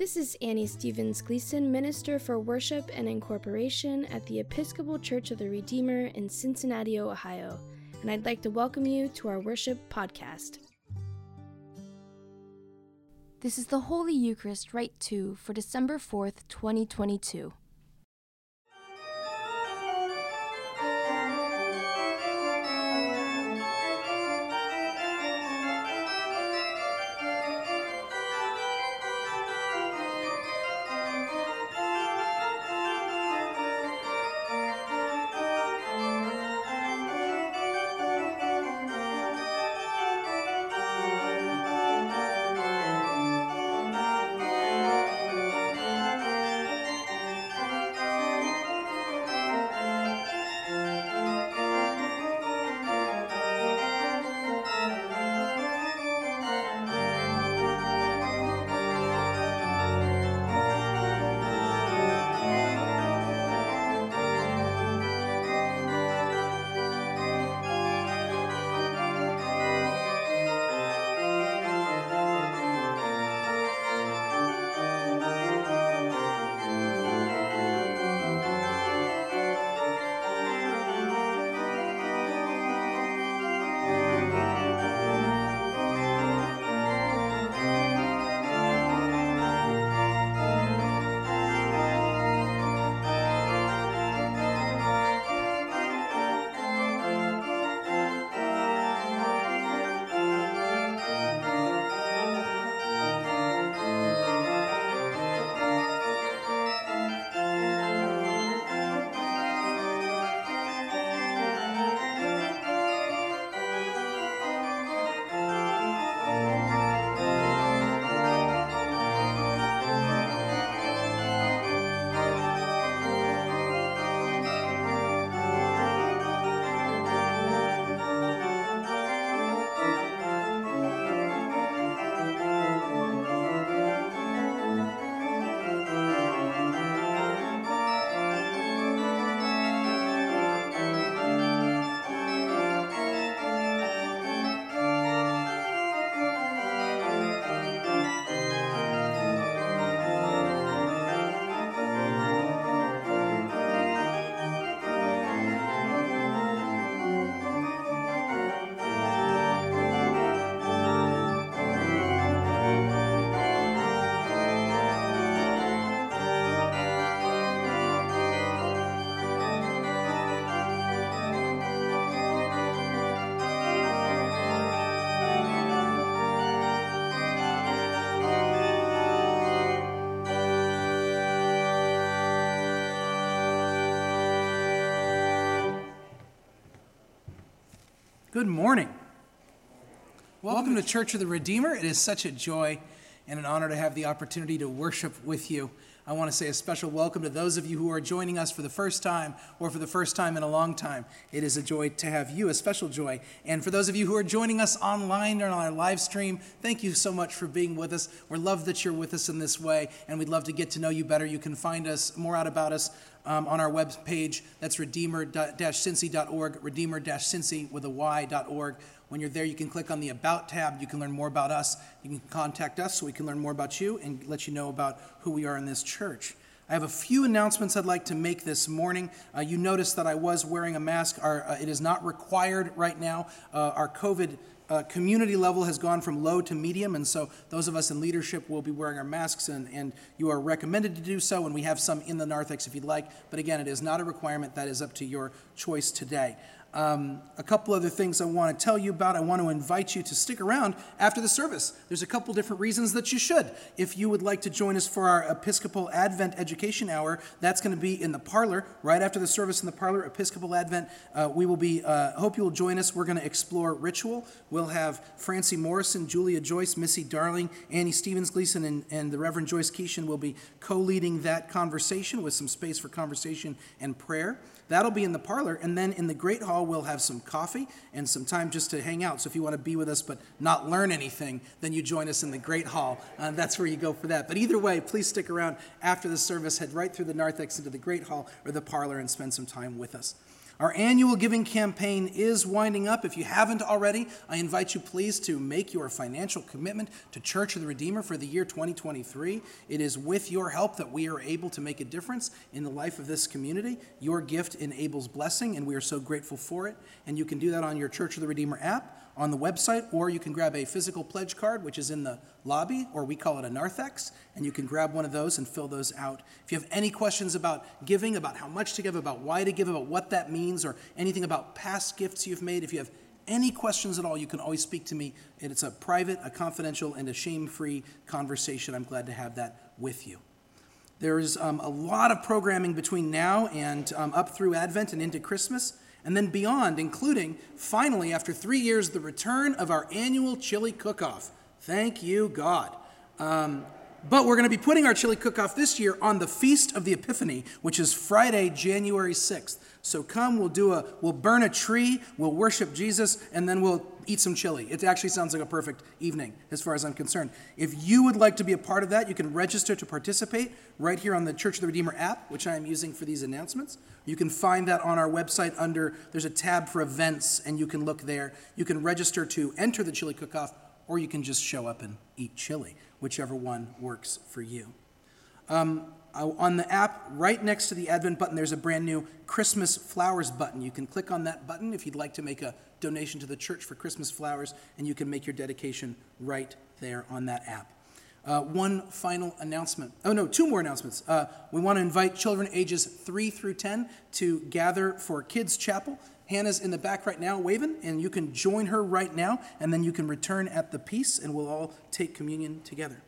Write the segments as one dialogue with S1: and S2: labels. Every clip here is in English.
S1: This is Annie Stevens Gleason, Minister for Worship and Incorporation at the Episcopal Church of the Redeemer in Cincinnati, Ohio, and I'd like to welcome you to our worship podcast. This is the Holy Eucharist Rite 2 for December 4th, 2022.
S2: Good morning. Welcome to Church of the Redeemer. It is such a joy and an honor to have the opportunity to worship with you. I want to say a special welcome to those of you who are joining us for the first time or for the first time in a long time. It is a joy to have you, a special joy. And for those of you who are joining us online or on our live stream, thank you so much for being with us. We're love that you're with us in this way, and we'd love to get to know you better. You can find us more out about us um, on our web page. That's redeemer-cincy.org, redeemer-cincy with a y.org. When you're there, you can click on the About tab. You can learn more about us. You can contact us so we can learn more about you and let you know about who we are in this church. I have a few announcements I'd like to make this morning. Uh, you noticed that I was wearing a mask. Our, uh, it is not required right now. Uh, our COVID uh, community level has gone from low to medium, and so those of us in leadership will be wearing our masks, and, and you are recommended to do so, and we have some in the narthex if you'd like. But again, it is not a requirement. That is up to your choice today. Um, a couple other things I want to tell you about. I want to invite you to stick around after the service. There's a couple different reasons that you should. If you would like to join us for our Episcopal Advent Education Hour, that's going to be in the parlor right after the service in the parlor. Episcopal Advent. Uh, we will be. Uh, hope you will join us. We're going to explore ritual. We'll have Francie Morrison, Julia Joyce, Missy Darling, Annie Stevens Gleason, and, and the Reverend Joyce Keeshan will be co-leading that conversation with some space for conversation and prayer. That'll be in the parlor. And then in the Great Hall, we'll have some coffee and some time just to hang out. So if you want to be with us but not learn anything, then you join us in the Great Hall. Uh, that's where you go for that. But either way, please stick around after the service. Head right through the narthex into the Great Hall or the parlor and spend some time with us. Our annual giving campaign is winding up. If you haven't already, I invite you please to make your financial commitment to Church of the Redeemer for the year 2023. It is with your help that we are able to make a difference in the life of this community. Your gift enables blessing, and we are so grateful for it. And you can do that on your Church of the Redeemer app on the website, or you can grab a physical pledge card, which is in the lobby, or we call it a narthex, and you can grab one of those and fill those out. If you have any questions about giving, about how much to give, about why to give, about what that means, or anything about past gifts you've made, if you have any questions at all, you can always speak to me. It's a private, a confidential, and a shame free conversation. I'm glad to have that with you. There's um, a lot of programming between now and um, up through Advent and into Christmas and then beyond, including, finally, after three years, the return of our annual chili cook off. Thank you, God. Um, but we're going to be putting our chili cook off this year on the Feast of the Epiphany, which is Friday, January 6th. So come, we'll do a we'll burn a tree, we'll worship Jesus, and then we'll eat some chili. It actually sounds like a perfect evening as far as I'm concerned. If you would like to be a part of that, you can register to participate right here on the Church of the Redeemer app, which I am using for these announcements. You can find that on our website under there's a tab for events and you can look there. You can register to enter the chili cook-off or you can just show up and eat chili, whichever one works for you. Um, on the app, right next to the Advent button, there's a brand new Christmas flowers button. You can click on that button if you'd like to make a donation to the church for Christmas flowers, and you can make your dedication right there on that app. Uh, one final announcement. Oh, no, two more announcements. Uh, we want to invite children ages 3 through 10 to gather for Kids Chapel. Hannah's in the back right now waving, and you can join her right now, and then you can return at the peace, and we'll all take communion together.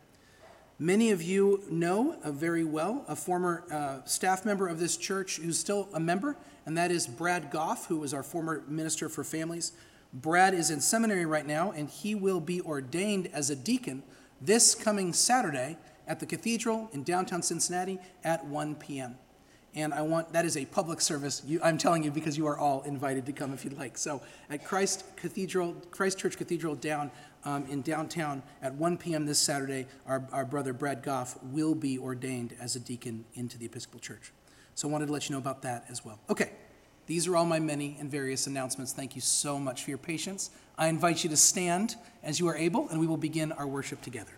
S2: Many of you know uh, very well a former uh, staff member of this church who's still a member, and that is Brad Goff, who was our former minister for families. Brad is in seminary right now, and he will be ordained as a deacon this coming Saturday at the cathedral in downtown Cincinnati at 1 p.m. And I want that is a public service. You, I'm telling you because you are all invited to come if you'd like. So at Christ Cathedral, Christ Church Cathedral down um, in downtown at 1 p.m. this Saturday, our, our brother Brad Goff will be ordained as a deacon into the Episcopal Church. So I wanted to let you know about that as well. Okay, these are all my many and various announcements. Thank you so much for your patience. I invite you to stand as you are able, and we will begin our worship together.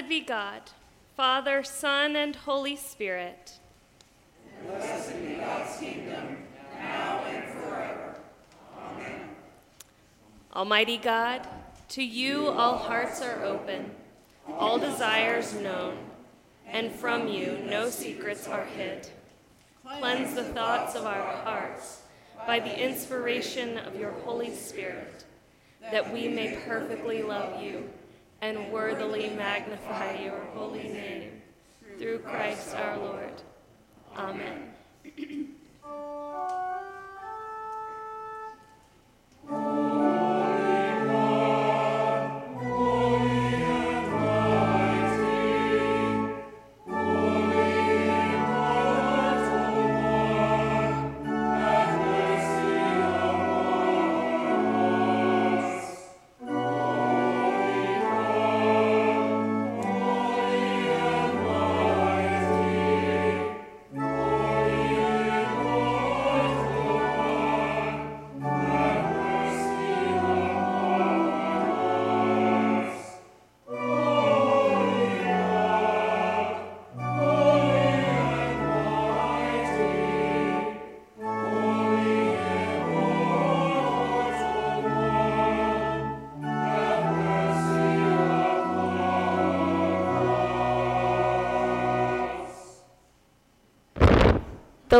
S3: Blessed be God, Father, Son, and Holy Spirit.
S4: blessed be God's kingdom, now and forever. Amen.
S3: Almighty God, to you all hearts are open, all desires known, and from you no secrets are hid. Cleanse the thoughts of our hearts by the inspiration of your Holy Spirit, that we may perfectly love you and worthily magnify your holy name. Through Christ our Lord. Amen.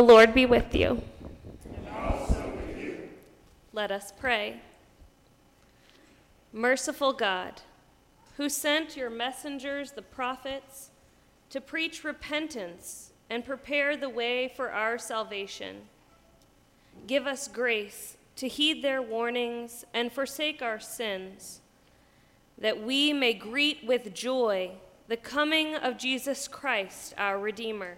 S3: The Lord be with you.
S4: With you.
S3: Let us pray. Merciful God, who sent your messengers, the prophets, to preach repentance and prepare the way for our salvation, give us grace to heed their warnings and forsake our sins, that we may greet with joy the coming of Jesus Christ, our Redeemer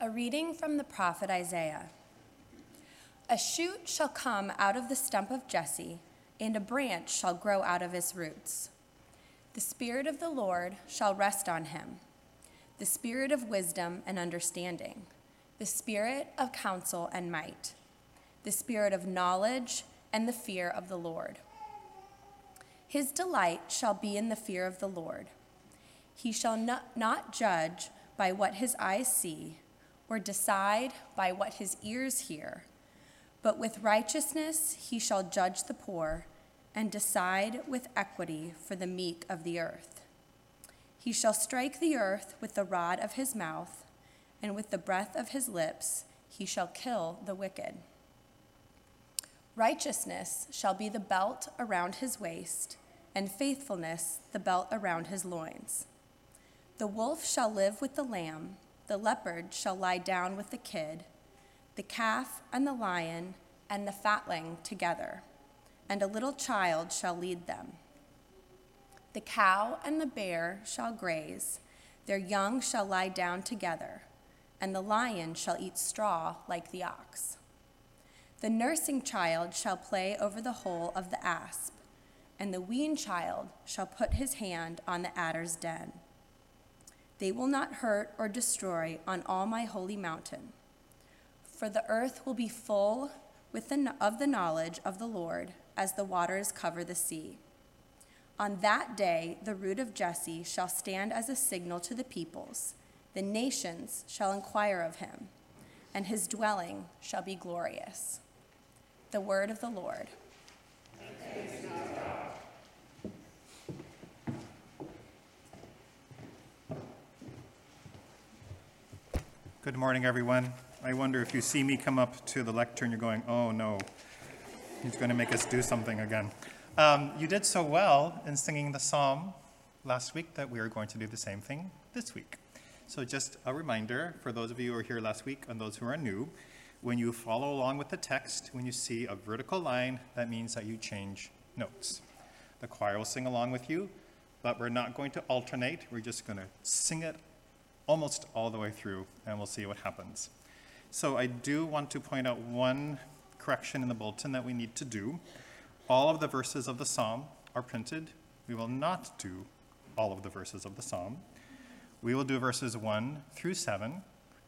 S5: A reading from the prophet Isaiah. A shoot shall come out of the stump of Jesse, and a branch shall grow out of his roots. The Spirit of the Lord shall rest on him the Spirit of wisdom and understanding, the Spirit of counsel and might, the Spirit of knowledge and the fear of the Lord. His delight shall be in the fear of the Lord. He shall not, not judge by what his eyes see or decide by what his ears hear. But with righteousness he shall judge the poor and decide with equity for the meek of the earth. He shall strike the earth with the rod of his mouth, and with the breath of his lips he shall kill the wicked. Righteousness shall be the belt around his waist, and faithfulness the belt around his loins. The wolf shall live with the lamb the leopard shall lie down with the kid, the calf and the lion and the fatling together, and a little child shall lead them. The cow and the bear shall graze, their young shall lie down together, and the lion shall eat straw like the ox. The nursing child shall play over the hole of the asp, and the weaned child shall put his hand on the adder's den. They will not hurt or destroy on all my holy mountain. For the earth will be full with the, of the knowledge of the Lord as the waters cover the sea. On that day, the root of Jesse shall stand as a signal to the peoples. The nations shall inquire of him, and his dwelling shall be glorious. The word of the Lord.
S6: Good morning, everyone. I wonder if you see me come up to the lectern, you're going, oh no, he's going to make us do something again. Um, you did so well in singing the psalm last week that we are going to do the same thing this week. So, just a reminder for those of you who were here last week and those who are new when you follow along with the text, when you see a vertical line, that means that you change notes. The choir will sing along with you, but we're not going to alternate. We're just going to sing it almost all the way through, and we'll see what happens. So I do want to point out one correction in the bulletin that we need to do. All of the verses of the psalm are printed. We will not do all of the verses of the psalm. We will do verses 1 through 7,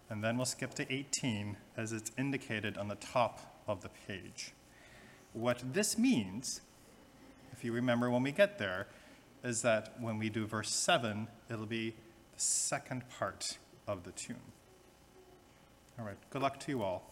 S6: and then we'll skip to 18 as it's indicated on the top of the page. What this means, if you remember when we get there, is that when we do verse 7, it'll be second part of the tune. All right, good luck to you all.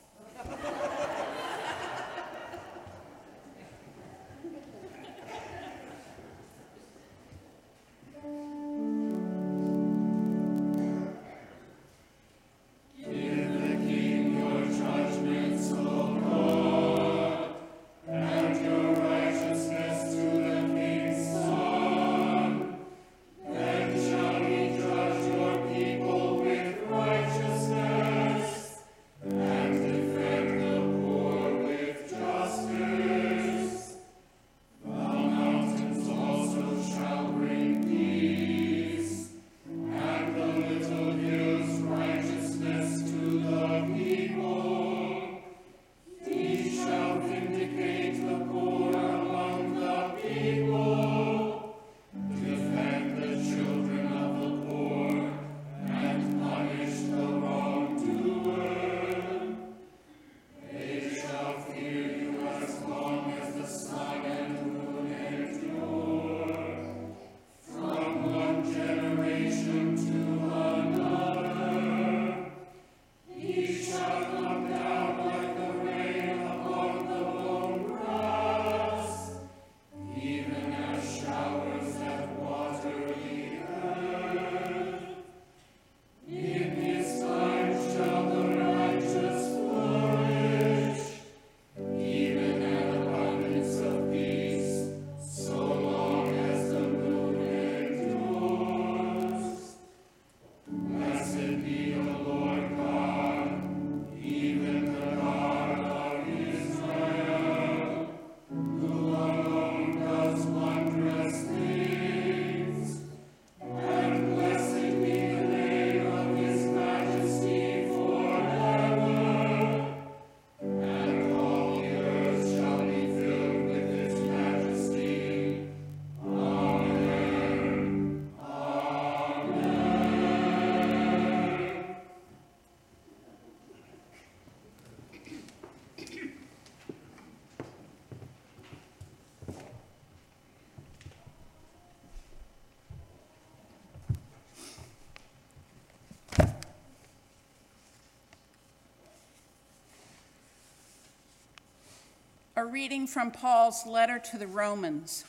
S7: A reading from Paul's letter to the Romans.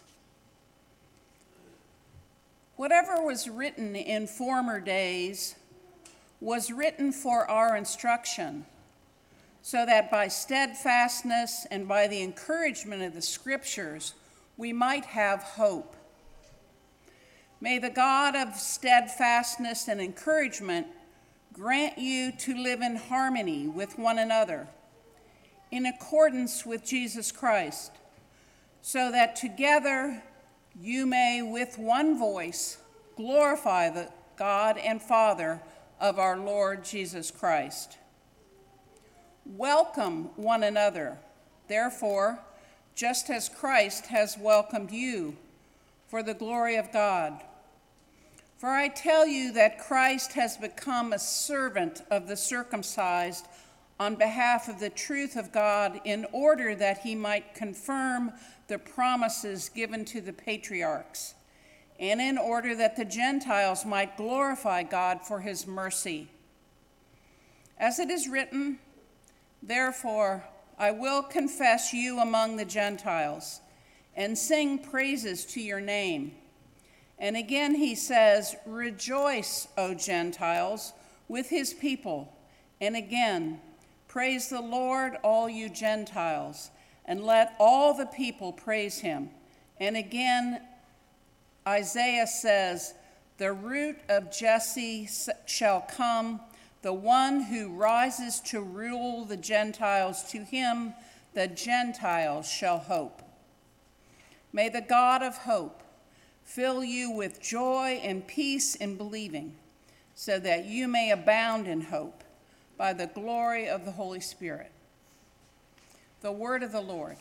S7: Whatever was written in former days was written for our instruction, so that by steadfastness and by the encouragement of the scriptures we might have hope. May the God of steadfastness and encouragement grant you to live in harmony with one another in accordance with Jesus Christ, so that together you may with one voice glorify the God and Father of our Lord Jesus Christ. Welcome one another, therefore, just as Christ has welcomed you for the glory of God. For I tell you that Christ has become a servant of the circumcised on behalf of the truth of God in order that he might confirm the promises given to the patriarchs, and in order that the Gentiles might glorify God for his mercy. As it is written, Therefore, I will confess you among the Gentiles and sing praises to your name. And again he says, Rejoice, O Gentiles, with his people. And again, Praise the Lord, all you Gentiles, and let all the people praise him. And again, Isaiah says, The root of Jesse shall come, the one who rises to rule the Gentiles. To him the Gentiles shall hope. May the God of hope fill you with joy and peace in believing, so that you may abound in hope by the glory of the Holy Spirit. The word of the Lord.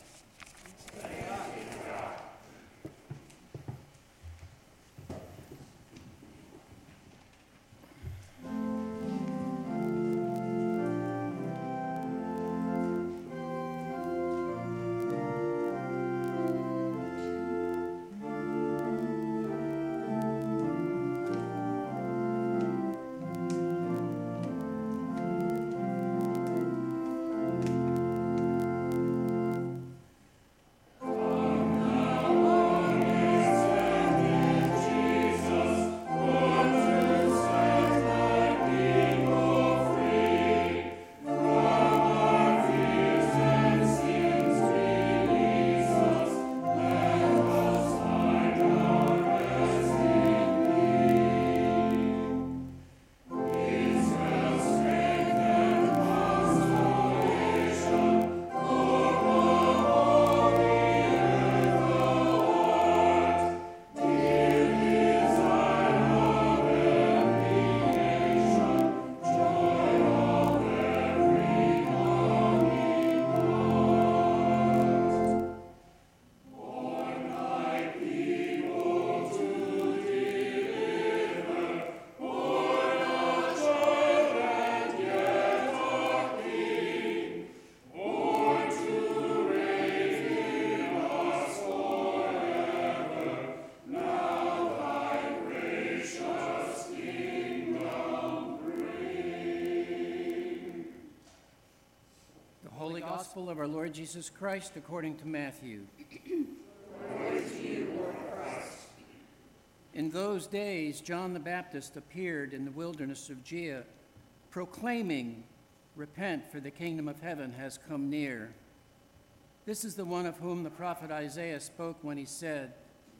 S8: Gospel of our Lord Jesus Christ according to Matthew. In those days, John the Baptist appeared in the wilderness of Judea, proclaiming, Repent, for the kingdom of heaven has come near. This is the one of whom the prophet Isaiah spoke when he said,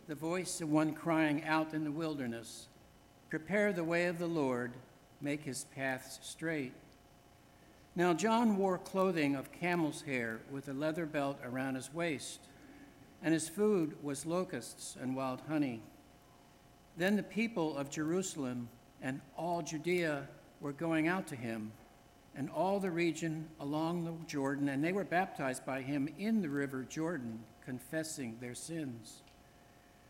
S8: The voice of one crying out in the wilderness, Prepare the way of the Lord, make his paths straight. Now, John wore clothing of camel's hair with a leather belt around his waist, and his food was locusts and wild honey. Then the people of Jerusalem and all Judea were going out to him, and all the region along the Jordan, and they were baptized by him in the river Jordan, confessing their sins.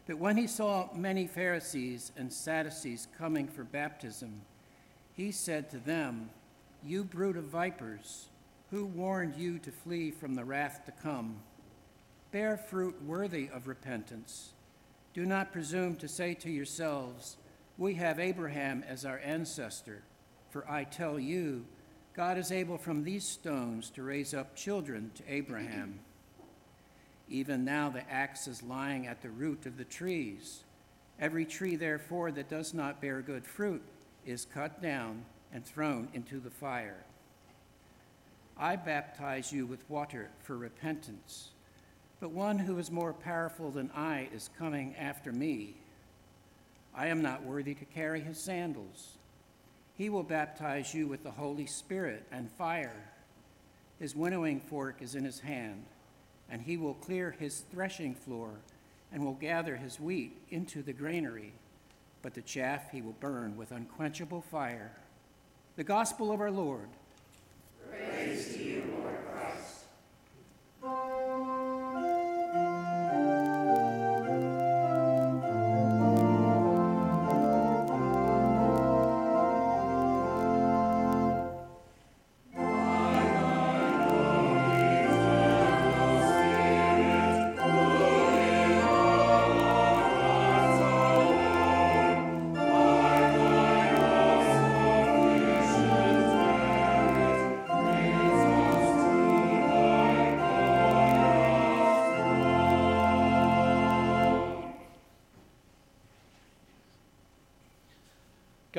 S8: But when he saw many Pharisees and Sadducees coming for baptism, he said to them, you brood of vipers, who warned you to flee from the wrath to come? Bear fruit worthy of repentance. Do not presume to say to yourselves, We have Abraham as our ancestor. For I tell you, God is able from these stones to raise up children to Abraham. Even now the axe is lying at the root of the trees. Every tree, therefore, that does not bear good fruit is cut down and thrown into the fire. I baptize you with water for repentance, but one who is more powerful than I is coming after me. I am not worthy to carry his sandals. He will baptize you with the Holy Spirit and fire. His winnowing fork is in his hand, and he will clear his threshing floor and will gather his wheat into the granary, but the chaff he will burn with unquenchable fire. The gospel of our Lord.
S4: Praise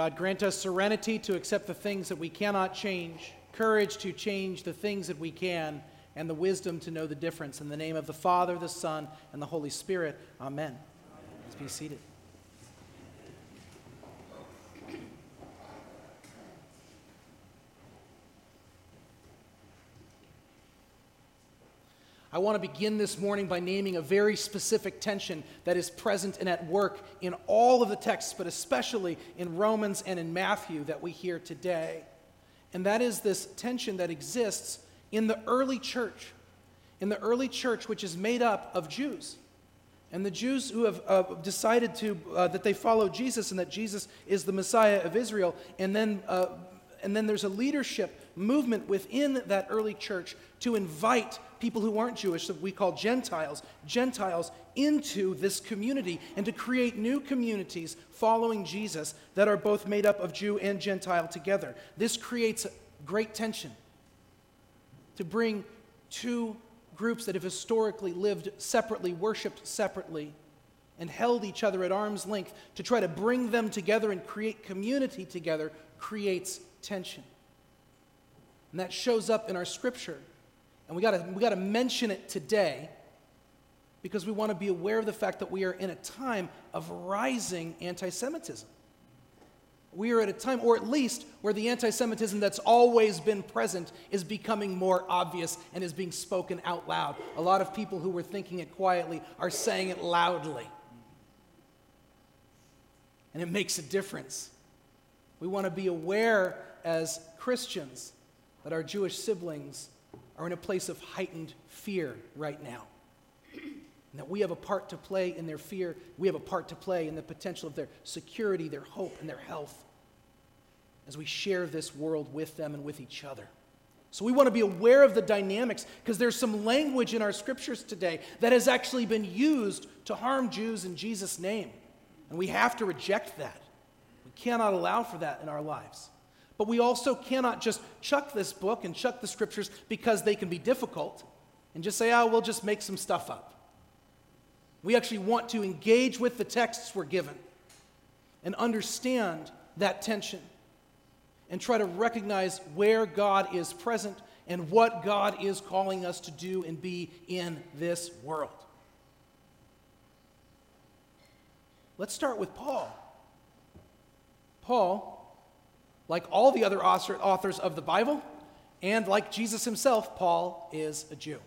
S2: God, grant us serenity to accept the things that we cannot change, courage to change the things that we can, and the wisdom to know the difference. In the name of the Father, the Son, and the Holy Spirit, amen. Let's be seated. I want to begin this morning by naming a very specific tension that is present and at work in all of the texts, but especially in Romans and in Matthew that we hear today. And that is this tension that exists in the early church, in the early church, which is made up of Jews. And the Jews who have uh, decided to, uh, that they follow Jesus and that Jesus is the Messiah of Israel, and then, uh, and then there's a leadership movement within that early church to invite people who aren't Jewish, that we call Gentiles, Gentiles into this community and to create new communities following Jesus that are both made up of Jew and Gentile together. This creates great tension to bring two groups that have historically lived separately, worshiped separately, and held each other at arm's length to try to bring them together and create community together creates tension. And that shows up in our scripture. And we got we to mention it today because we want to be aware of the fact that we are in a time of rising anti Semitism. We are at a time, or at least where the anti Semitism that's always been present is becoming more obvious and is being spoken out loud. A lot of people who were thinking it quietly are saying it loudly. And it makes a difference. We want to be aware as Christians that our Jewish siblings are in a place of heightened fear right now. And that we have a part to play in their fear. We have a part to play in the potential of their security, their hope, and their health as we share this world with them and with each other. So we want to be aware of the dynamics because there's some language in our scriptures today that has actually been used to harm Jews in Jesus' name. And we have to reject that. We cannot allow for that in our lives. But we also cannot just chuck this book and chuck the scriptures because they can be difficult and just say, oh, we'll just make some stuff up. We actually want to engage with the texts we're given and understand that tension and try to recognize where God is present and what God is calling us to do and be in this world. Let's start with Paul. Paul like all the other authors of the Bible, and like Jesus himself, Paul is a Jew.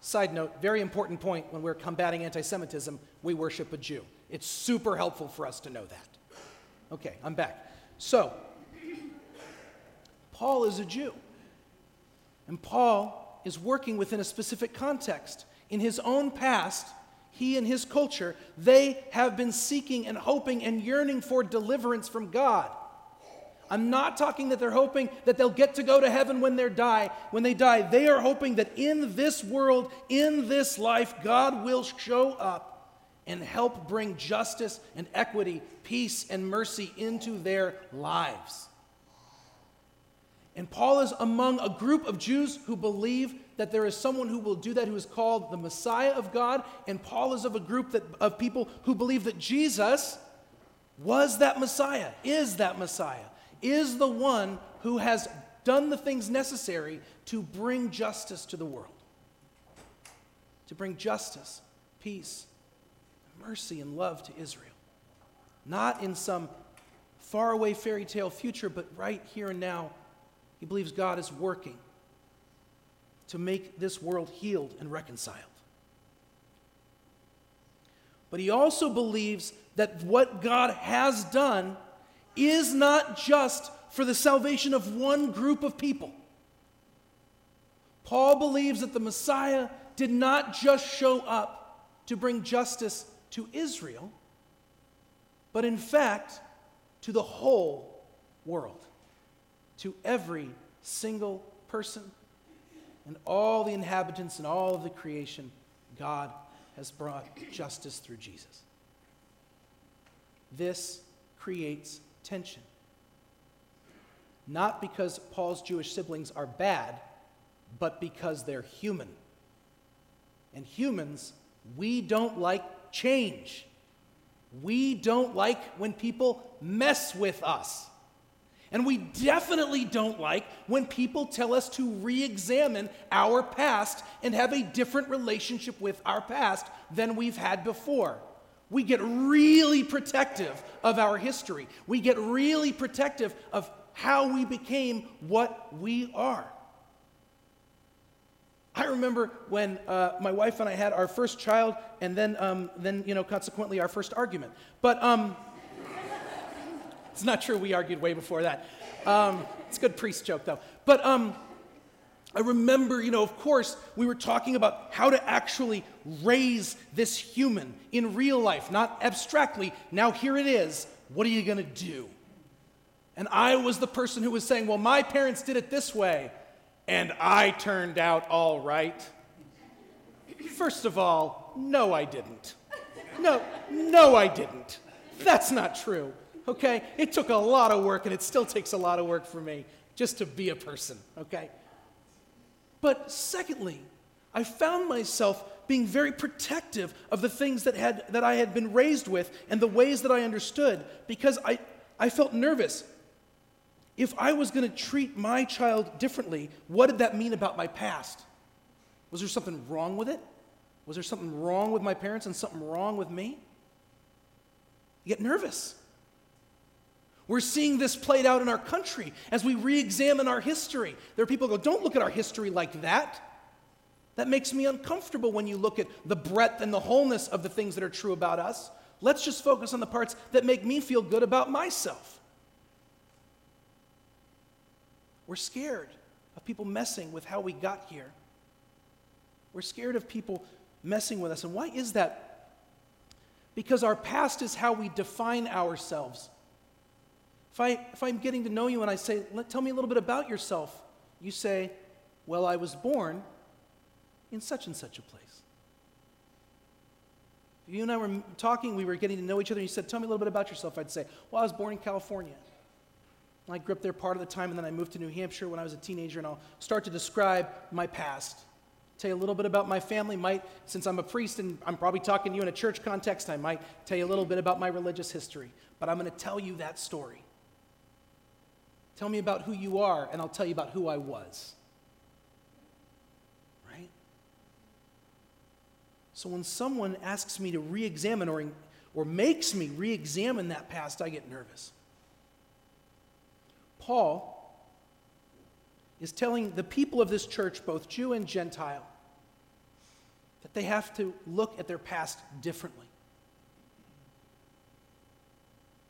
S2: Side note, very important point when we're combating anti Semitism, we worship a Jew. It's super helpful for us to know that. Okay, I'm back. So, Paul is a Jew. And Paul is working within a specific context. In his own past, he and his culture, they have been seeking and hoping and yearning for deliverance from God. I'm not talking that they're hoping that they'll get to go to heaven when they die. When they die, they are hoping that in this world, in this life, God will show up and help bring justice and equity, peace and mercy into their lives. And Paul is among a group of Jews who believe that there is someone who will do that who is called the Messiah of God. And Paul is of a group that, of people who believe that Jesus was that Messiah, is that Messiah is the one who has done the things necessary to bring justice to the world, to bring justice, peace, mercy, and love to Israel. Not in some faraway fairy tale future, but right here and now, he believes God is working to make this world healed and reconciled. But he also believes that what God has done is not just for the salvation of one group of people. Paul believes that the Messiah did not just show up to bring justice to Israel, but in fact to the whole world, to every single person and all the inhabitants and all of the creation. God has brought justice through Jesus. This creates tension. Not because Paul's Jewish siblings are bad, but because they're human. And humans, we don't like change. We don't like when people mess with us. And we definitely don't like when people tell us to re examine our past and have a different relationship with our past than we've had before. We get really protective of our history. We get really protective of how we became what we are. I remember when uh, my wife and I had our first child, and then, um, then you know, consequently, our first argument. But um, it's not true. We argued way before that. Um, it's a good priest joke, though. But um, I remember, you know, of course, we were talking about how to actually raise this human in real life, not abstractly. Now, here it is. What are you going to do? And I was the person who was saying, well, my parents did it this way, and I turned out all right. First of all, no, I didn't. No, no, I didn't. That's not true. Okay? It took a lot of work, and it still takes a lot of work for me just to be a person. Okay? But secondly, I found myself being very protective of the things that, had, that I had been raised with and the ways that I understood because I, I felt nervous. If I was going to treat my child differently, what did that mean about my past? Was there something wrong with it? Was there something wrong with my parents and something wrong with me? You get nervous. We're seeing this played out in our country as we re examine our history. There are people who go, Don't look at our history like that. That makes me uncomfortable when you look at the breadth and the wholeness of the things that are true about us. Let's just focus on the parts that make me feel good about myself. We're scared of people messing with how we got here. We're scared of people messing with us. And why is that? Because our past is how we define ourselves. If, I, if I'm getting to know you and I say, tell me a little bit about yourself, you say, well, I was born in such and such a place. If you and I were talking, we were getting to know each other, and you said, tell me a little bit about yourself, I'd say, well, I was born in California. I grew up there part of the time, and then I moved to New Hampshire when I was a teenager, and I'll start to describe my past. Tell you a little bit about my family. Might, since I'm a priest and I'm probably talking to you in a church context, I might tell you a little bit about my religious history. But I'm going to tell you that story. Tell me about who you are, and I'll tell you about who I was. Right? So when someone asks me to re examine or, or makes me re examine that past, I get nervous. Paul is telling the people of this church, both Jew and Gentile, that they have to look at their past differently.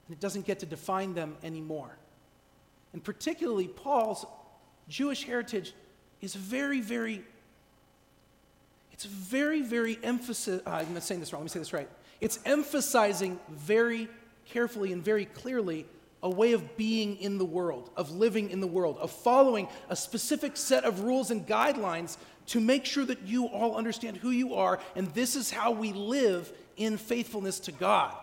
S2: And it doesn't get to define them anymore. And particularly, Paul's Jewish heritage is very, very, it's very, very emphasis. Uh, I'm saying this wrong. Let me say this right. It's emphasizing very carefully and very clearly a way of being in the world, of living in the world, of following a specific set of rules and guidelines to make sure that you all understand who you are, and this is how we live in faithfulness to God.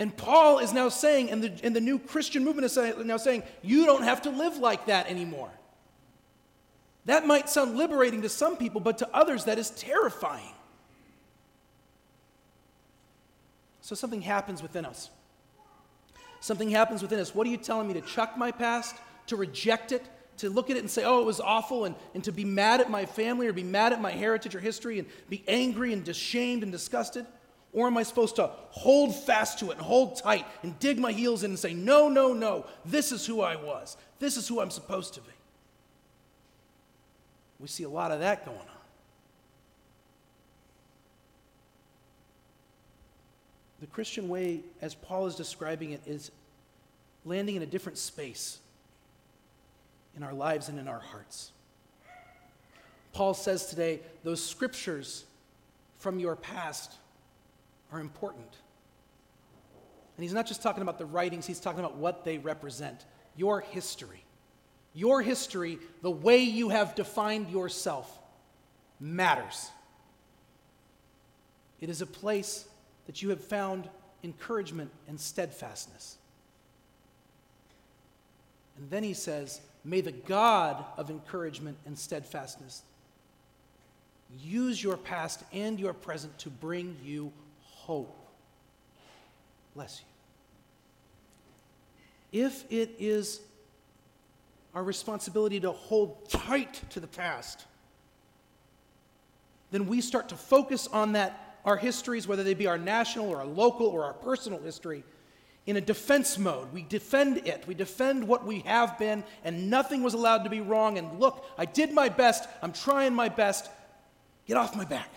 S2: And Paul is now saying, and the, and the new Christian movement is now saying, you don't have to live like that anymore. That might sound liberating to some people, but to others, that is terrifying. So something happens within us. Something happens within us. What are you telling me? To chuck my past? To reject it? To look at it and say, oh, it was awful, and, and to be mad at my family or be mad at my heritage or history and be angry and ashamed and disgusted? Or am I supposed to hold fast to it and hold tight and dig my heels in and say, no, no, no, this is who I was. This is who I'm supposed to be? We see a lot of that going on. The Christian way, as Paul is describing it, is landing in a different space in our lives and in our hearts. Paul says today, those scriptures from your past are important. And he's not just talking about the writings, he's talking about what they represent your history. Your history, the way you have defined yourself, matters. It is a place that you have found encouragement and steadfastness. And then he says, May the God of encouragement and steadfastness use your past and your present to bring you hope. Bless you. If it is our responsibility to hold tight to the past, then we start to focus on that, our histories, whether they be our national or our local or our personal history, in a defense mode. We defend it. We defend what we have been, and nothing was allowed to be wrong. And look, I did my best. I'm trying my best. Get off my back.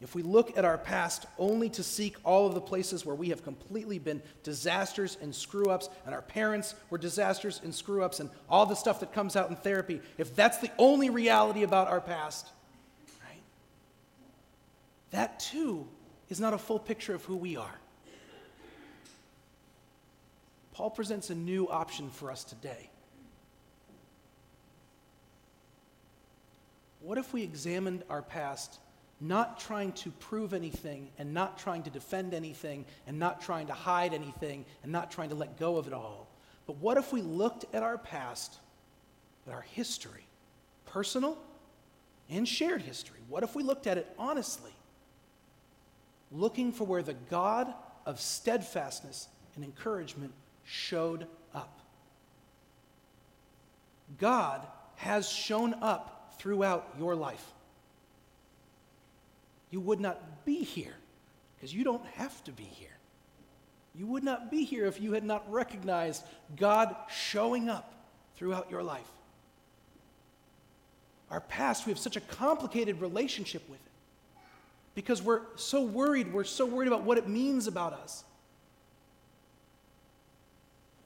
S2: If we look at our past only to seek all of the places where we have completely been disasters and screw ups, and our parents were disasters and screw ups, and all the stuff that comes out in therapy, if that's the only reality about our past, right, that too is not a full picture of who we are. Paul presents a new option for us today. What if we examined our past? Not trying to prove anything and not trying to defend anything and not trying to hide anything and not trying to let go of it all. But what if we looked at our past, at our history, personal and shared history? What if we looked at it honestly, looking for where the God of steadfastness and encouragement showed up? God has shown up throughout your life you would not be here because you don't have to be here. You would not be here if you had not recognized God showing up throughout your life. Our past, we have such a complicated relationship with it because we're so worried. We're so worried about what it means about us.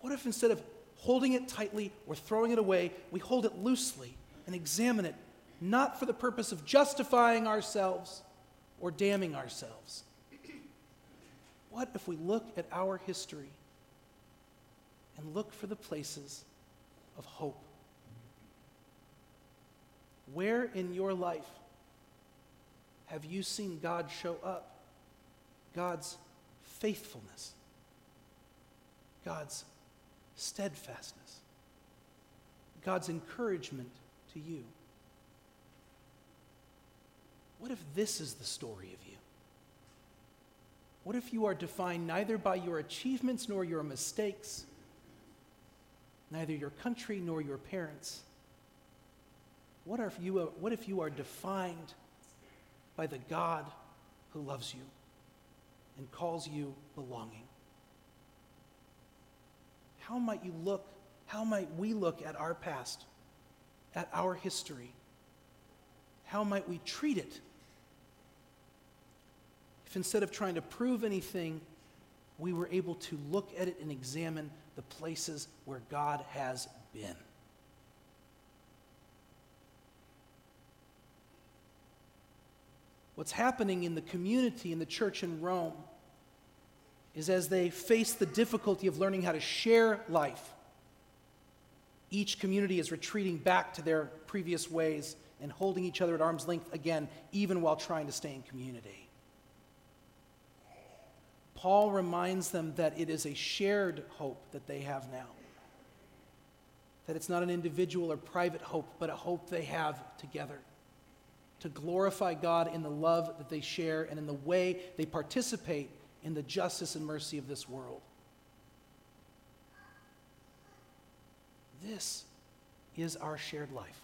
S2: What if instead of holding it tightly or throwing it away, we hold it loosely and examine it, not for the purpose of justifying ourselves? Or damning ourselves. What if we look at our history and look for the places of hope? Where in your life have you seen God show up? God's faithfulness, God's steadfastness, God's encouragement to you. What if this is the story of you? What if you are defined neither by your achievements nor your mistakes, neither your country nor your parents? What if you are, what if you are defined by the God who loves you and calls you belonging? How might you look? How might we look at our past, at our history? How might we treat it if instead of trying to prove anything, we were able to look at it and examine the places where God has been. What's happening in the community in the church in Rome is as they face the difficulty of learning how to share life, each community is retreating back to their previous ways and holding each other at arm's length again, even while trying to stay in community. Paul reminds them that it is a shared hope that they have now. That it's not an individual or private hope, but a hope they have together. To glorify God in the love that they share and in the way they participate in the justice and mercy of this world. This is our shared life.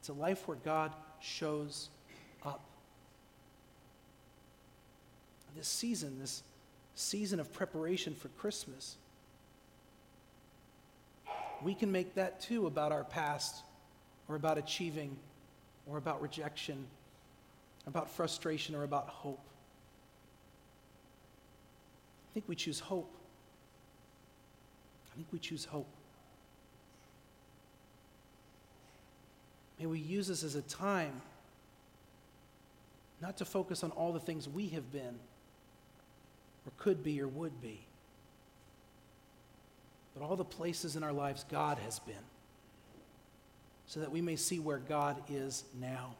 S2: It's a life where God shows up this season, this season of preparation for Christmas, we can make that too about our past or about achieving or about rejection, about frustration or about hope. I think we choose hope. I think we choose hope. May we use this as a time not to focus on all the things we have been or could be or would be. But all the places in our lives God has been, so that we may see where God is now.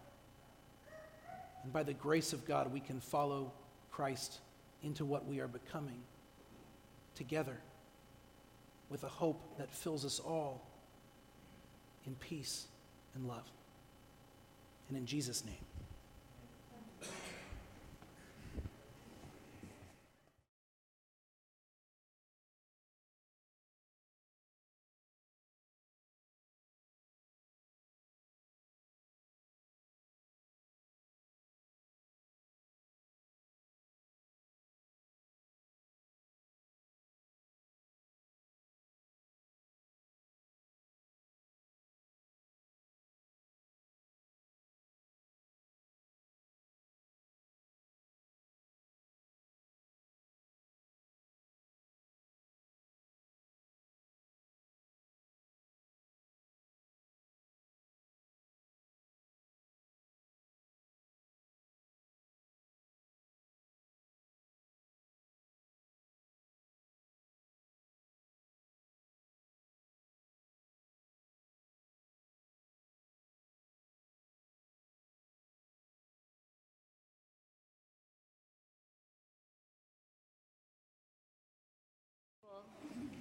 S2: And by the grace of God, we can follow Christ into what we are becoming together with a hope that fills us all in peace and love. And in Jesus' name.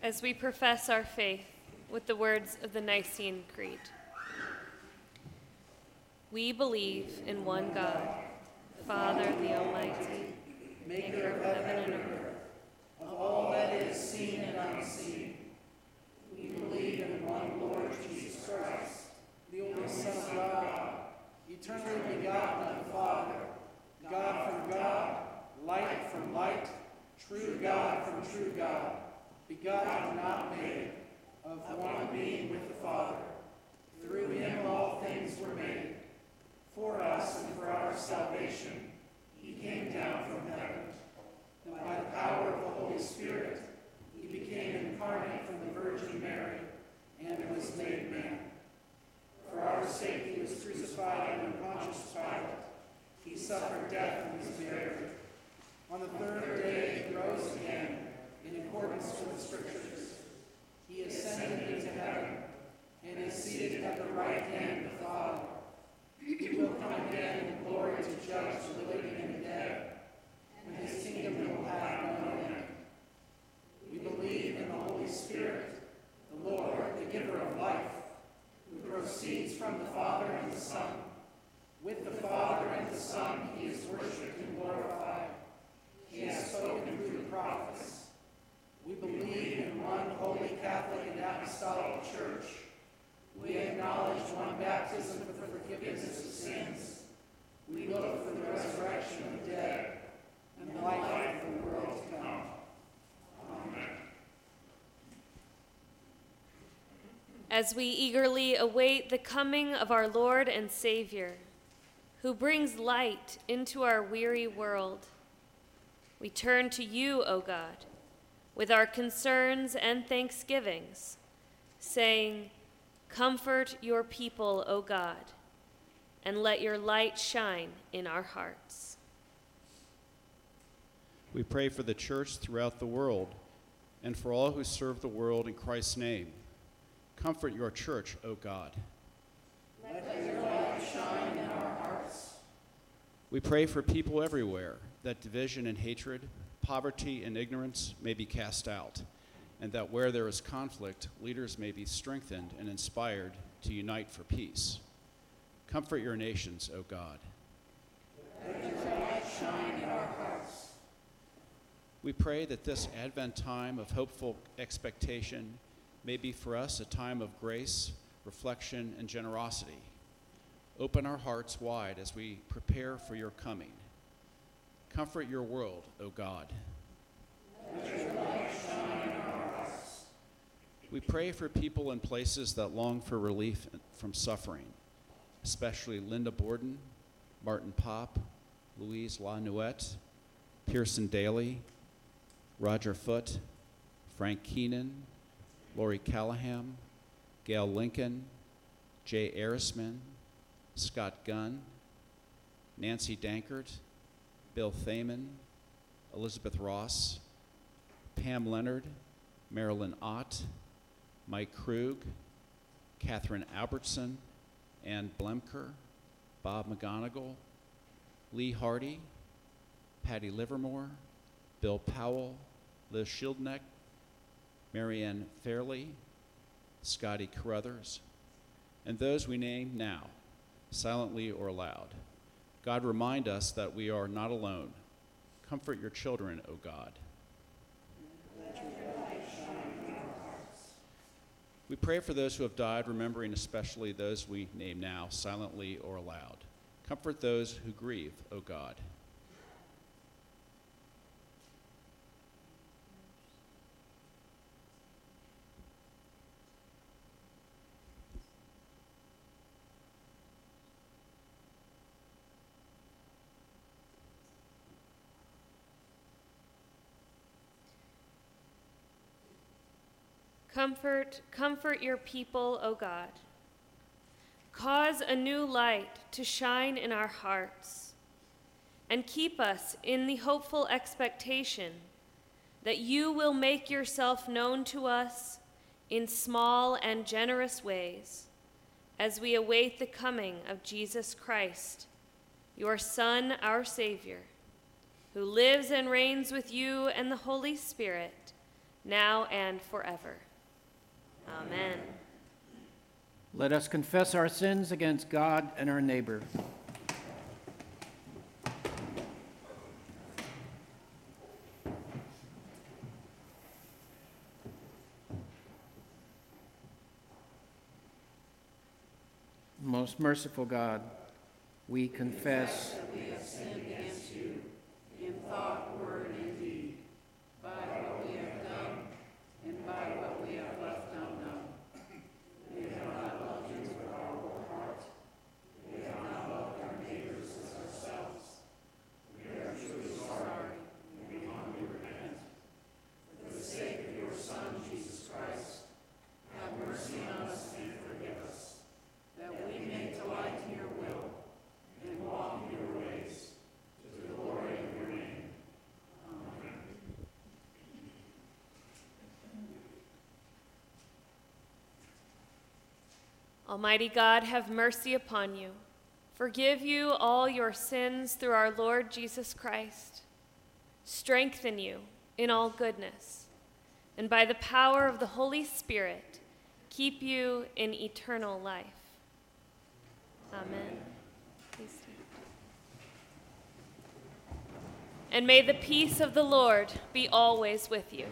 S3: As we profess our faith with the words of the Nicene Creed. We believe in one God, Father the Almighty, maker of heaven and earth,
S4: of all that is seen and unseen. We believe in one Lord Jesus Christ, the only Son of God, eternally begotten of the Father, God from God, light from light, true God from true God, begotten, not made, of one being with the Father. Through him all things were made. For us and for our salvation, he came down from heaven. And by the power of the Holy Spirit, he became incarnate from the Virgin Mary and was made man. For our sake he was crucified under Pontius Pilate. He suffered death and was buried. On the third day he rose again in accordance with the Scriptures. He ascended into heaven and is seated at the right hand of the Father. He will come again in glory to judge the living and the dead, and his kingdom will have no end. We believe in the Holy Spirit, the Lord, the giver of life, who proceeds from the Father and the Son. With the Father and the Son he is worshipped and glorified. He has spoken through the prophets. We believe in one holy Catholic and Apostolic Church. We acknowledge one baptism for the forgiveness of sins. We look for the resurrection of the dead and the life of the world to come. Amen.
S3: As we eagerly await the coming of our Lord and Savior, who brings light into our weary world, we turn to you, O God, with our concerns and thanksgivings, saying, Comfort your people, O God, and let your light shine in our hearts.
S9: We pray for the church throughout the world and for all who serve the world in Christ's name. Comfort your church, O God.
S4: Let your light shine in our hearts.
S9: We pray for people everywhere that division and hatred, poverty and ignorance may be cast out and that where there is conflict, leaders may be strengthened and inspired to unite for peace. Comfort your nations, O God.
S4: Let your light shine in our hearts.
S9: We pray that this Advent time of hopeful expectation may be for us a time of grace, reflection, and generosity. Open our hearts wide as we prepare for your coming. Comfort your world, O God. We pray for people in places that long for relief from suffering, especially Linda Borden, Martin Pop, Louise La Nuette, Pearson Daly, Roger Foote, Frank Keenan, Lori Callahan, Gail Lincoln, Jay Arisman, Scott Gunn, Nancy Dankert, Bill Thaman, Elizabeth Ross, Pam Leonard, Marilyn Ott, Mike Krug, Catherine Albertson, Ann Blemker, Bob McGonigal, Lee Hardy, Patty Livermore, Bill Powell, Liz Schildneck, Marianne Fairley, Scotty Carruthers, and those we name now, silently or aloud. God, remind us that we are not alone. Comfort your children, O God. We pray for those who have died, remembering especially those we name now, silently or aloud. Comfort those who grieve, O God.
S3: Comfort, comfort your people, O God. Cause a new light to shine in our hearts, and keep us in the hopeful expectation that you will make yourself known to us in small and generous ways as we await the coming of Jesus Christ, your Son, our Savior, who lives and reigns with you and the Holy Spirit now and forever. Amen.
S8: Let us confess our sins against God and our neighbor. Most merciful God, we confess
S7: we sinned against you in thought, word, and deed, by what we have done and by what we have left undone. We have not loved you with our whole heart. We have not loved our neighbors as ourselves. We are truly sorry and we humbly repent. For the sake of your Son, Jesus Christ, have mercy on us and forgive us, that we may delight in your will and walk in your ways, to the glory of your name. Amen.
S3: Almighty God, have mercy upon you. Forgive you all your sins through our Lord Jesus Christ. Strengthen you in all goodness, and by the power of the Holy Spirit, keep you in eternal life. Amen. Please stand. And may the peace of the Lord be always with you.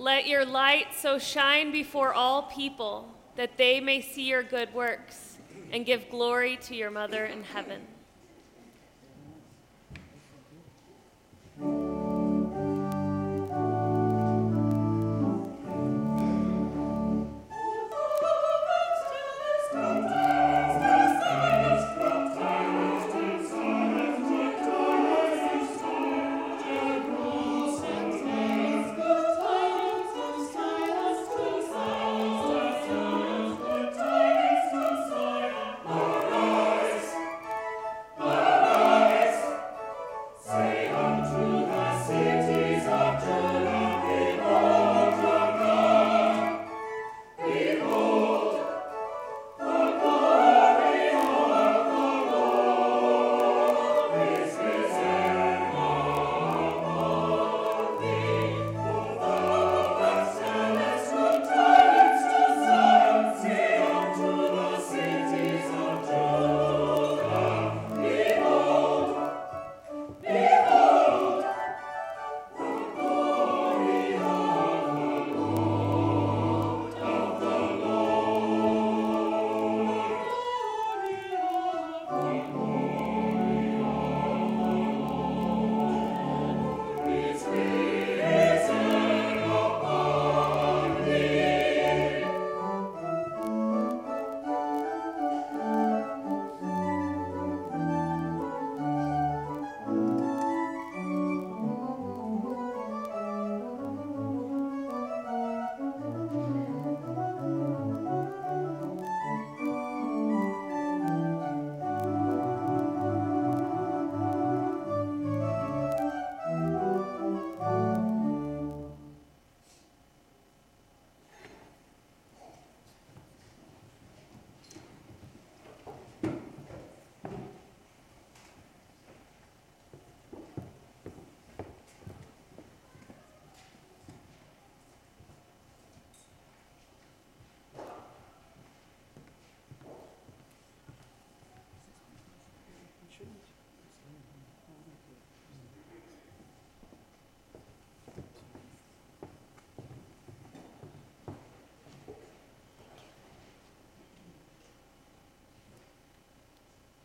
S3: Let your light so shine before all people that they may see your good works and give glory to your mother in heaven.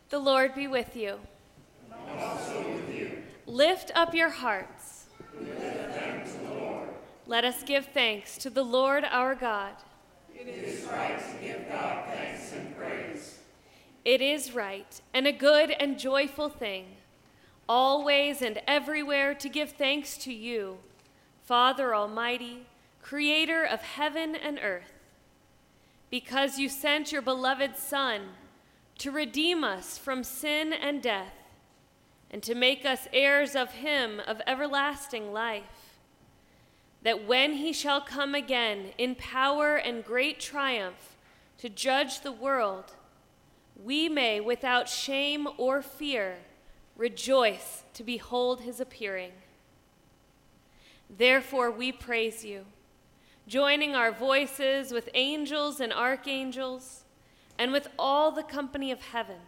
S3: The Lord be with you. with you. Lift up your hearts. Let us give thanks to the Lord our God.
S4: It is right to give God thanks and praise.
S3: It is right and a good and joyful thing, always and everywhere to give thanks to you, Father Almighty, creator of heaven and earth, because you sent your beloved Son to redeem us from sin and death and to make us heirs of him of everlasting life, that when he shall come again in power and great triumph to judge the world, we may without shame or fear rejoice to behold his appearing. Therefore, we praise you, joining our voices with angels and archangels and with all the company of heaven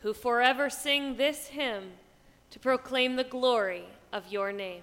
S3: who forever sing this hymn to proclaim the glory of your name.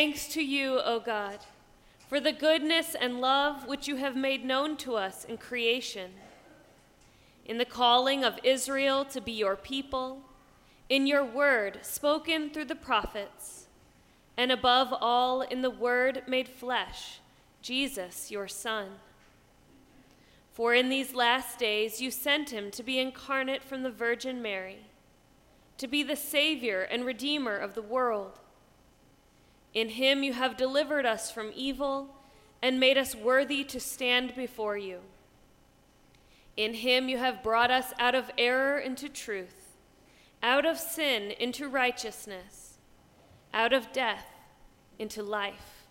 S3: Thanks to you, O God, for the goodness and love which you have made known to us in creation, in the calling of Israel to be your people, in your word spoken through the prophets, and above all in the word made flesh, Jesus, your Son. For in these last days you sent him to be incarnate from the Virgin Mary, to be the Savior and Redeemer of the world. In him you have delivered us from evil and made us worthy to stand before you. In him you have brought us out of error into truth, out of sin into righteousness, out of death into life.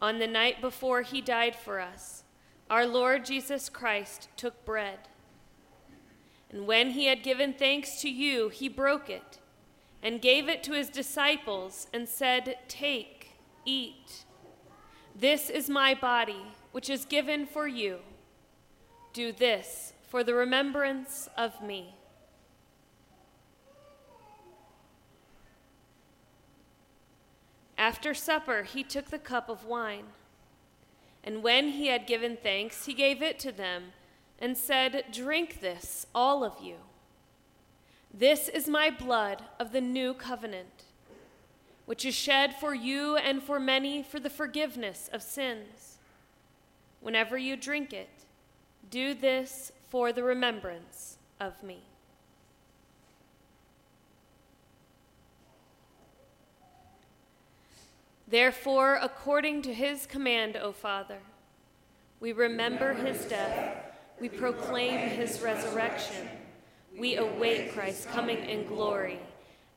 S3: On the night before he died for us, our Lord Jesus Christ took bread. And when he had given thanks to you, he broke it and gave it to his disciples and said, Take, eat. This is my body, which is given for you. Do this for the remembrance of me. After supper, he took the cup of wine. And when he had given thanks, he gave it to them and said, Drink this, all of you. This is my blood of the new covenant, which is shed for you and for many for the forgiveness of sins. Whenever you drink it, do this for the remembrance of me. Therefore, according to his command, O Father, we remember his death, we proclaim his resurrection we await Christ's coming in glory,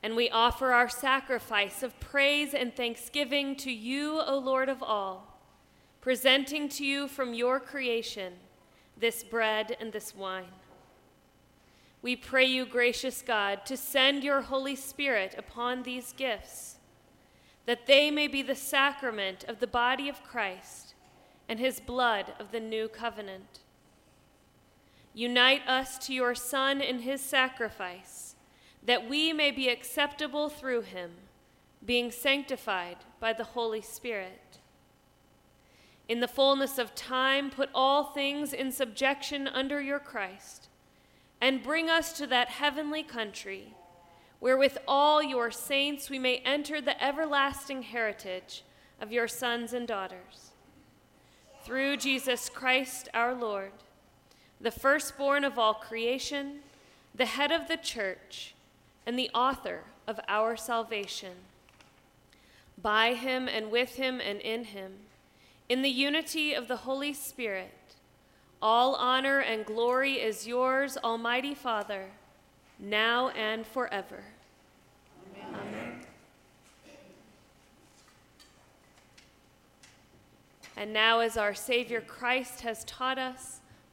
S3: and we offer our sacrifice of praise and thanksgiving to you, O Lord of all, presenting to you from your creation this bread and this wine. We pray you, gracious God, to send your Holy Spirit upon these gifts, that they may be the sacrament of the body of Christ and his blood of the new covenant. Unite us to your Son in his sacrifice, that we may be acceptable through him, being sanctified by the Holy Spirit. In the fullness of time, put all things in subjection under your Christ, and bring us to that heavenly country, where with all your saints we may enter the everlasting heritage of your sons and daughters. Through Jesus Christ our Lord the firstborn of all creation, the head of the church, and the author of our salvation. By him and with him and in him, in the unity of the Holy Spirit, all honor and glory is yours, Almighty Father, now and forever. Amen. And now, as our Savior Christ has taught us,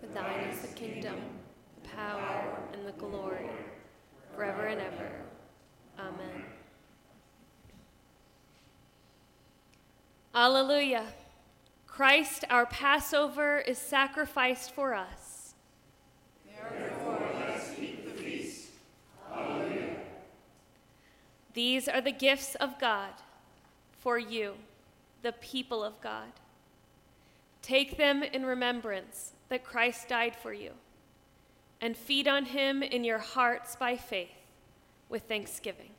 S3: For thine is the kingdom, the power, and the glory, forever and ever. Amen. Alleluia. Christ, our Passover, is sacrificed for us.
S4: Therefore, let us keep the feast. Alleluia.
S3: These are the gifts of God for you, the people of God. Take them in remembrance that Christ died for you, and feed on him in your hearts by faith with thanksgiving.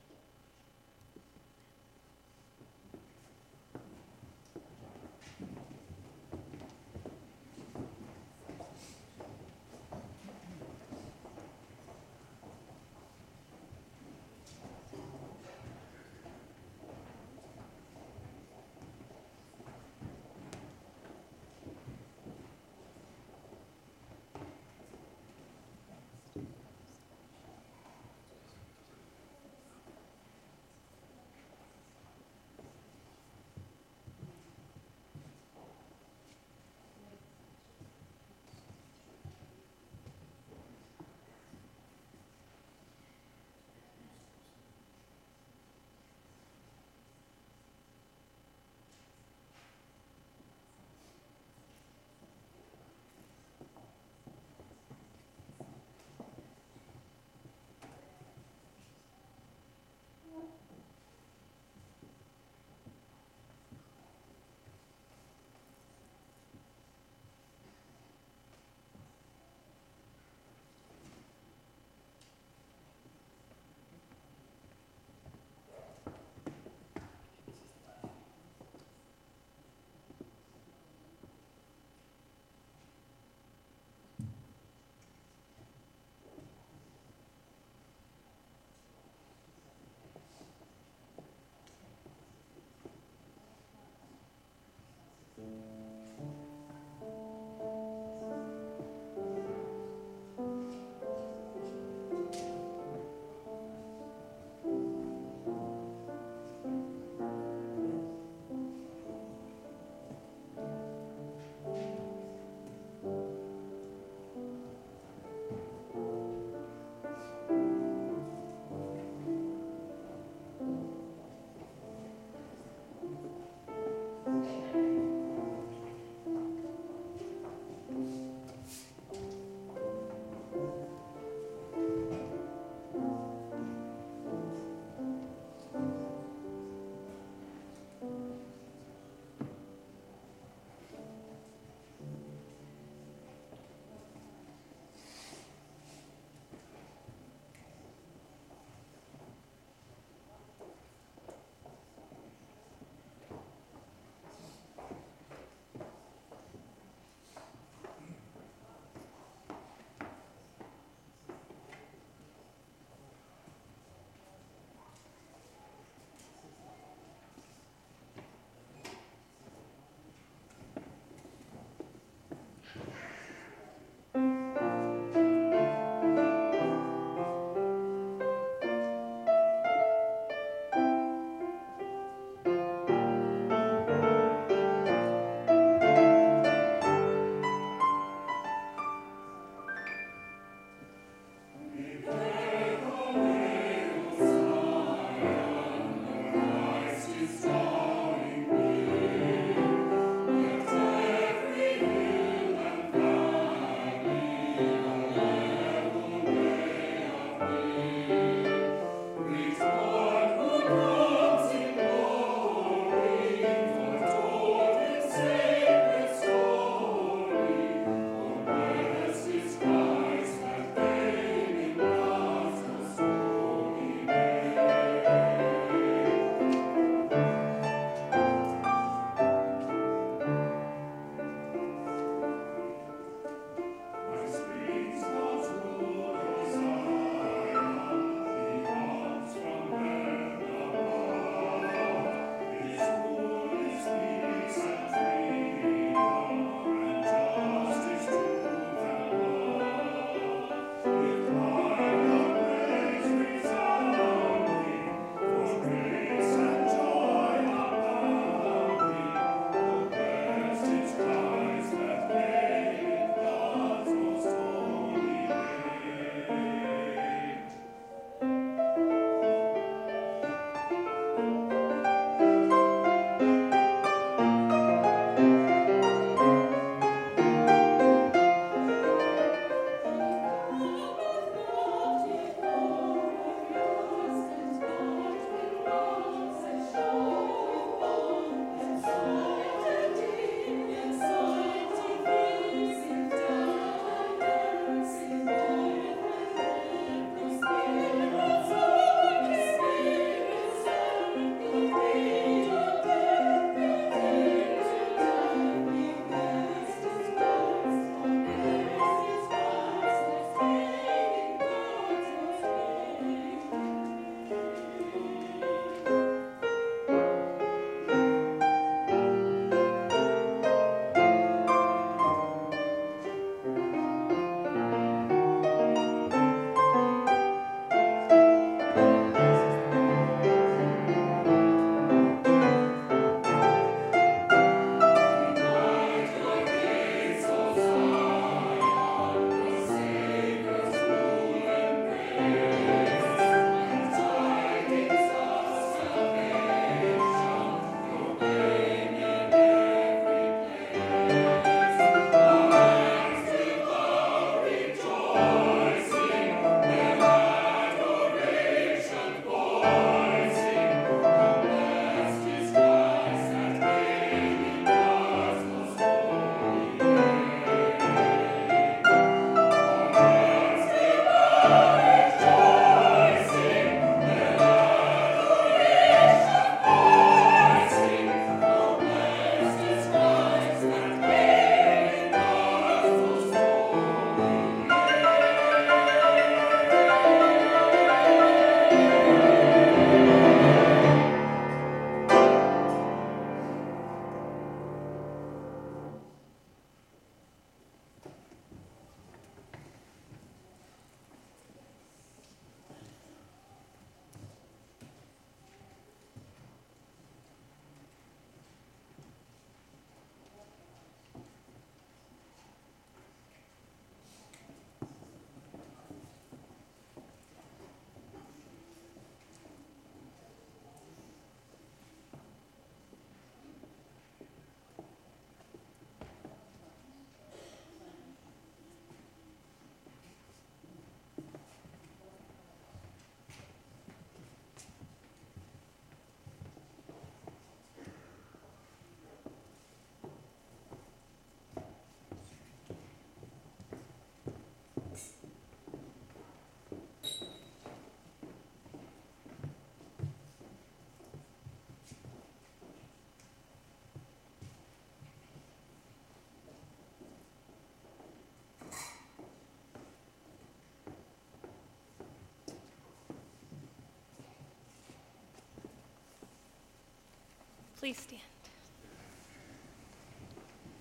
S3: Please stand.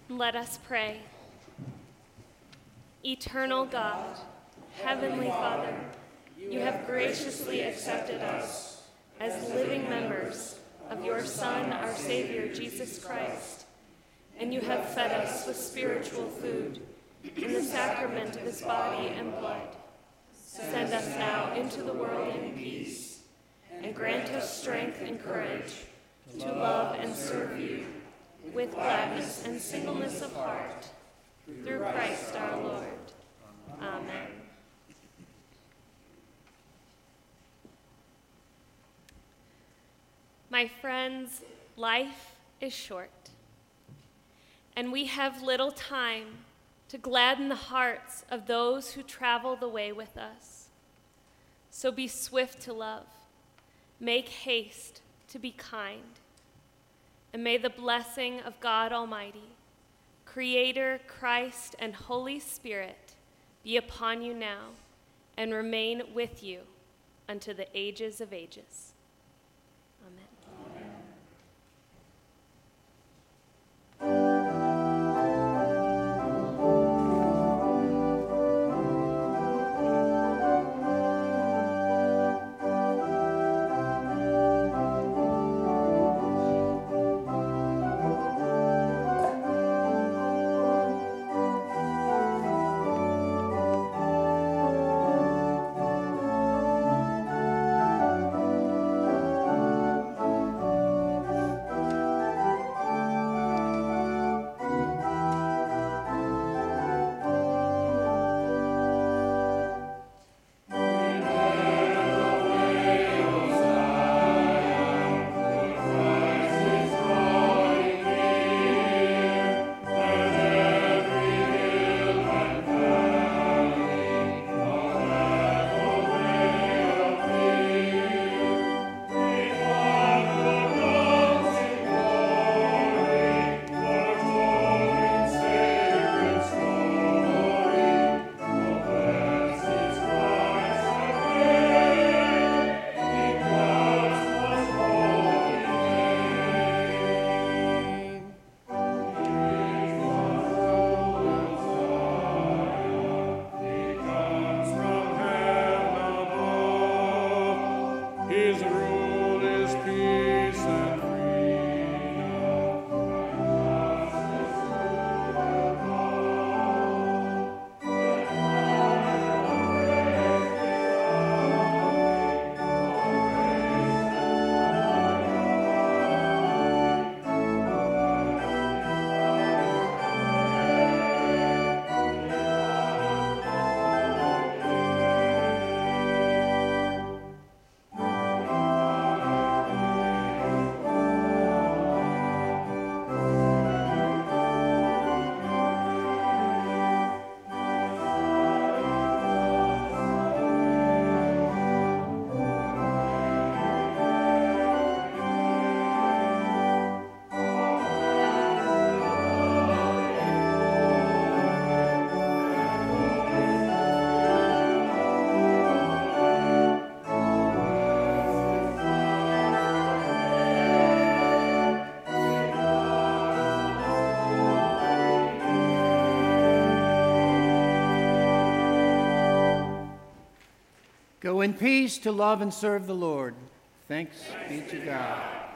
S3: Let us pray. Eternal God, Heavenly Father, you have graciously accepted us as living members of your Son, our Savior, Jesus Christ, and you have fed us with spiritual food in the sacrament of his body and blood. Send us now into the world in peace, and grant us strength and courage to love and serve you with gladness and singleness of heart, through Christ our Lord. Amen. My friends, life is short, and we have little time to gladden the hearts of those who travel the way with us. So be swift to love, make haste to be kind, and may the blessing of God Almighty, Creator, Christ, and Holy Spirit be upon you now and remain with you unto the ages of ages.
S8: Go in peace to love and serve the Lord. Thanks be to God.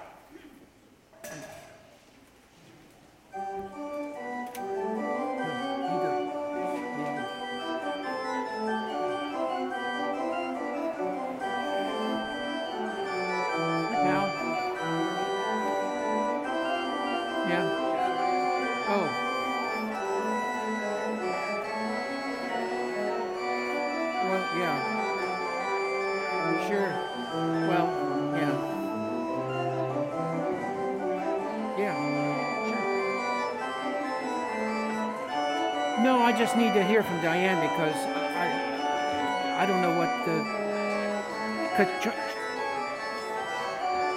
S8: Just need to hear from Diane because I, I don't know what the.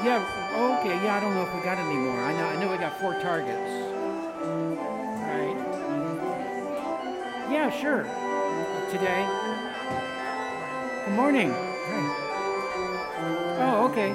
S8: Yeah. Okay. Yeah. I don't know if we got any more. I know. I know we got four targets. Right. Yeah. Sure. Today. Good morning. Oh. Okay.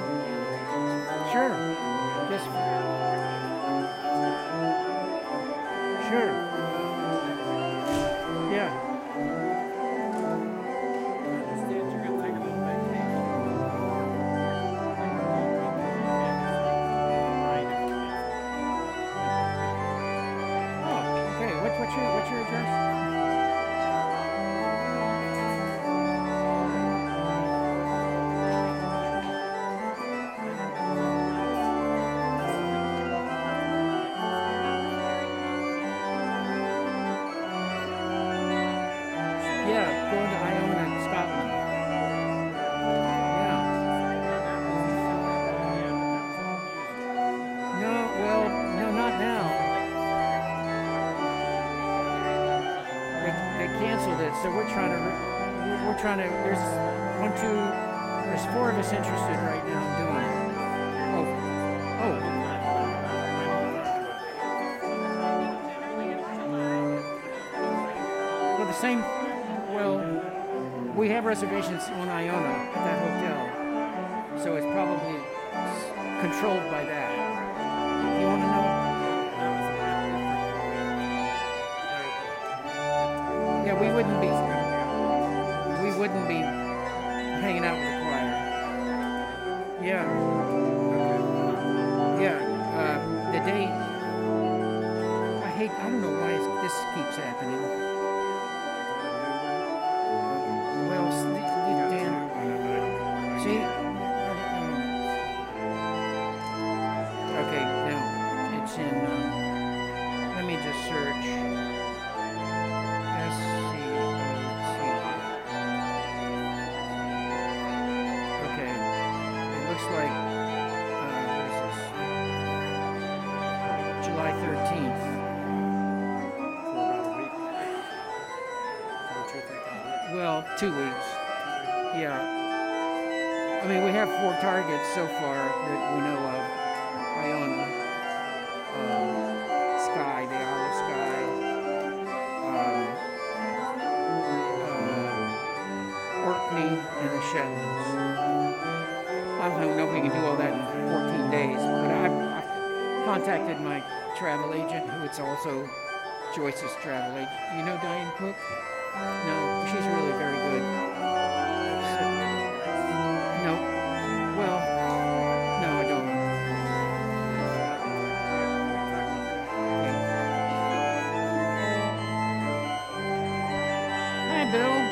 S8: Trying to, there's one, two, there's four of us interested right now in doing it. Oh, oh. Well, the same, well, we have reservations on Iona at that hotel, so it's probably controlled by that. Travel agent, who it's also Joyce's travel agent. You know Diane Cook? No, she's really very good. No, well, no, I don't. Hi, Bill.